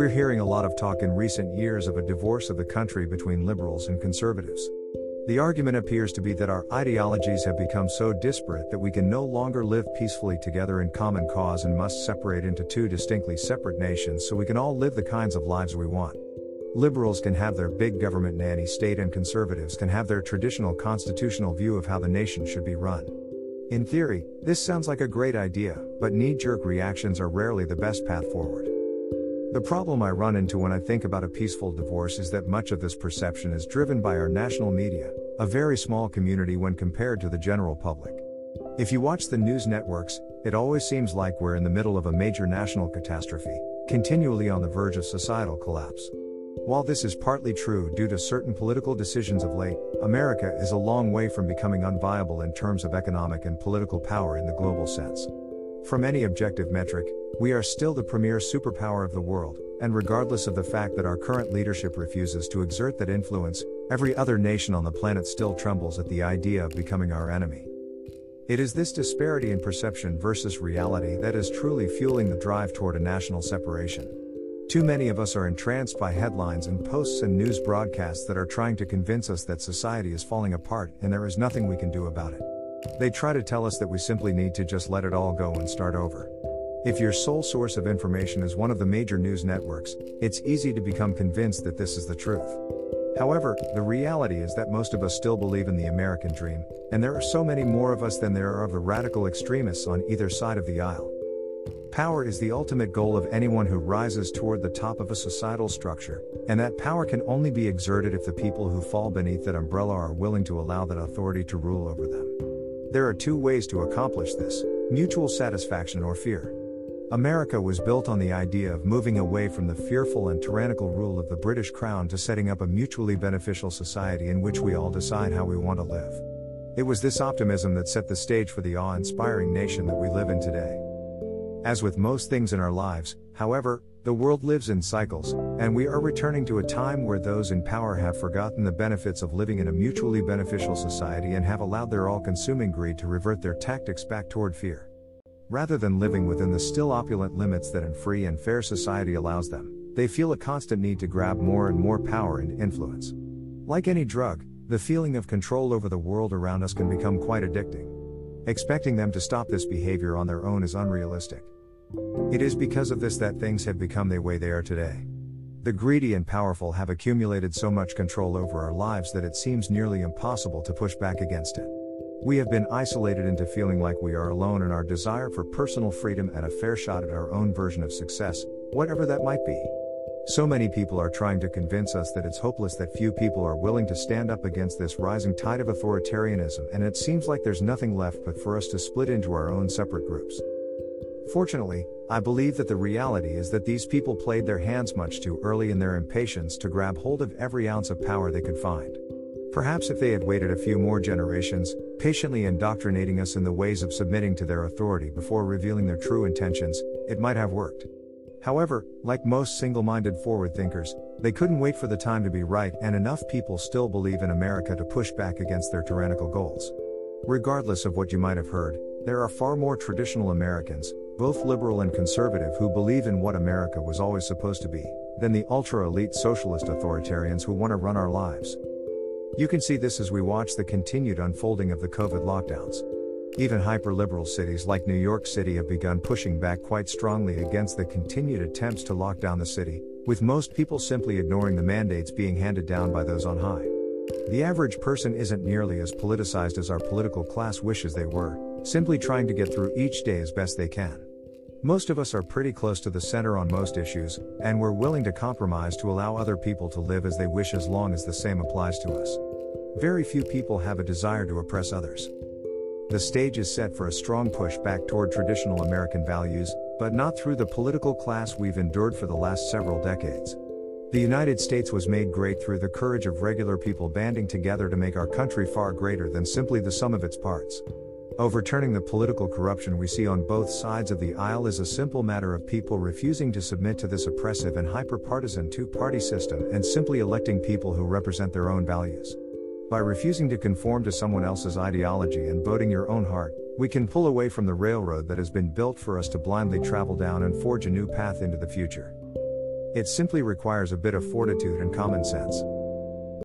We're hearing a lot of talk in recent years of a divorce of the country between liberals and conservatives. The argument appears to be that our ideologies have become so disparate that we can no longer live peacefully together in common cause and must separate into two distinctly separate nations so we can all live the kinds of lives we want. Liberals can have their big government nanny state and conservatives can have their traditional constitutional view of how the nation should be run. In theory, this sounds like a great idea, but knee jerk reactions are rarely the best path forward. The problem I run into when I think about a peaceful divorce is that much of this perception is driven by our national media, a very small community when compared to the general public. If you watch the news networks, it always seems like we're in the middle of a major national catastrophe, continually on the verge of societal collapse. While this is partly true due to certain political decisions of late, America is a long way from becoming unviable in terms of economic and political power in the global sense. From any objective metric, we are still the premier superpower of the world, and regardless of the fact that our current leadership refuses to exert that influence, every other nation on the planet still trembles at the idea of becoming our enemy. It is this disparity in perception versus reality that is truly fueling the drive toward a national separation. Too many of us are entranced by headlines and posts and news broadcasts that are trying to convince us that society is falling apart and there is nothing we can do about it. They try to tell us that we simply need to just let it all go and start over. If your sole source of information is one of the major news networks, it's easy to become convinced that this is the truth. However, the reality is that most of us still believe in the American dream, and there are so many more of us than there are of the radical extremists on either side of the aisle. Power is the ultimate goal of anyone who rises toward the top of a societal structure, and that power can only be exerted if the people who fall beneath that umbrella are willing to allow that authority to rule over them. There are two ways to accomplish this mutual satisfaction or fear. America was built on the idea of moving away from the fearful and tyrannical rule of the British Crown to setting up a mutually beneficial society in which we all decide how we want to live. It was this optimism that set the stage for the awe inspiring nation that we live in today. As with most things in our lives, however, the world lives in cycles, and we are returning to a time where those in power have forgotten the benefits of living in a mutually beneficial society and have allowed their all consuming greed to revert their tactics back toward fear. Rather than living within the still opulent limits that a free and fair society allows them, they feel a constant need to grab more and more power and influence. Like any drug, the feeling of control over the world around us can become quite addicting. Expecting them to stop this behavior on their own is unrealistic. It is because of this that things have become the way they are today. The greedy and powerful have accumulated so much control over our lives that it seems nearly impossible to push back against it. We have been isolated into feeling like we are alone in our desire for personal freedom and a fair shot at our own version of success, whatever that might be. So many people are trying to convince us that it's hopeless that few people are willing to stand up against this rising tide of authoritarianism, and it seems like there's nothing left but for us to split into our own separate groups. Fortunately, I believe that the reality is that these people played their hands much too early in their impatience to grab hold of every ounce of power they could find. Perhaps if they had waited a few more generations, patiently indoctrinating us in the ways of submitting to their authority before revealing their true intentions, it might have worked. However, like most single minded forward thinkers, they couldn't wait for the time to be right, and enough people still believe in America to push back against their tyrannical goals. Regardless of what you might have heard, there are far more traditional Americans, both liberal and conservative, who believe in what America was always supposed to be, than the ultra elite socialist authoritarians who want to run our lives. You can see this as we watch the continued unfolding of the COVID lockdowns. Even hyper-liberal cities like New York City have begun pushing back quite strongly against the continued attempts to lock down the city, with most people simply ignoring the mandates being handed down by those on high. The average person isn't nearly as politicized as our political class wishes they were, simply trying to get through each day as best they can. Most of us are pretty close to the center on most issues, and we're willing to compromise to allow other people to live as they wish as long as the same applies to us. Very few people have a desire to oppress others. The stage is set for a strong push back toward traditional American values, but not through the political class we've endured for the last several decades. The United States was made great through the courage of regular people banding together to make our country far greater than simply the sum of its parts. Overturning the political corruption we see on both sides of the aisle is a simple matter of people refusing to submit to this oppressive and hyper partisan two party system and simply electing people who represent their own values. By refusing to conform to someone else's ideology and voting your own heart, we can pull away from the railroad that has been built for us to blindly travel down and forge a new path into the future. It simply requires a bit of fortitude and common sense.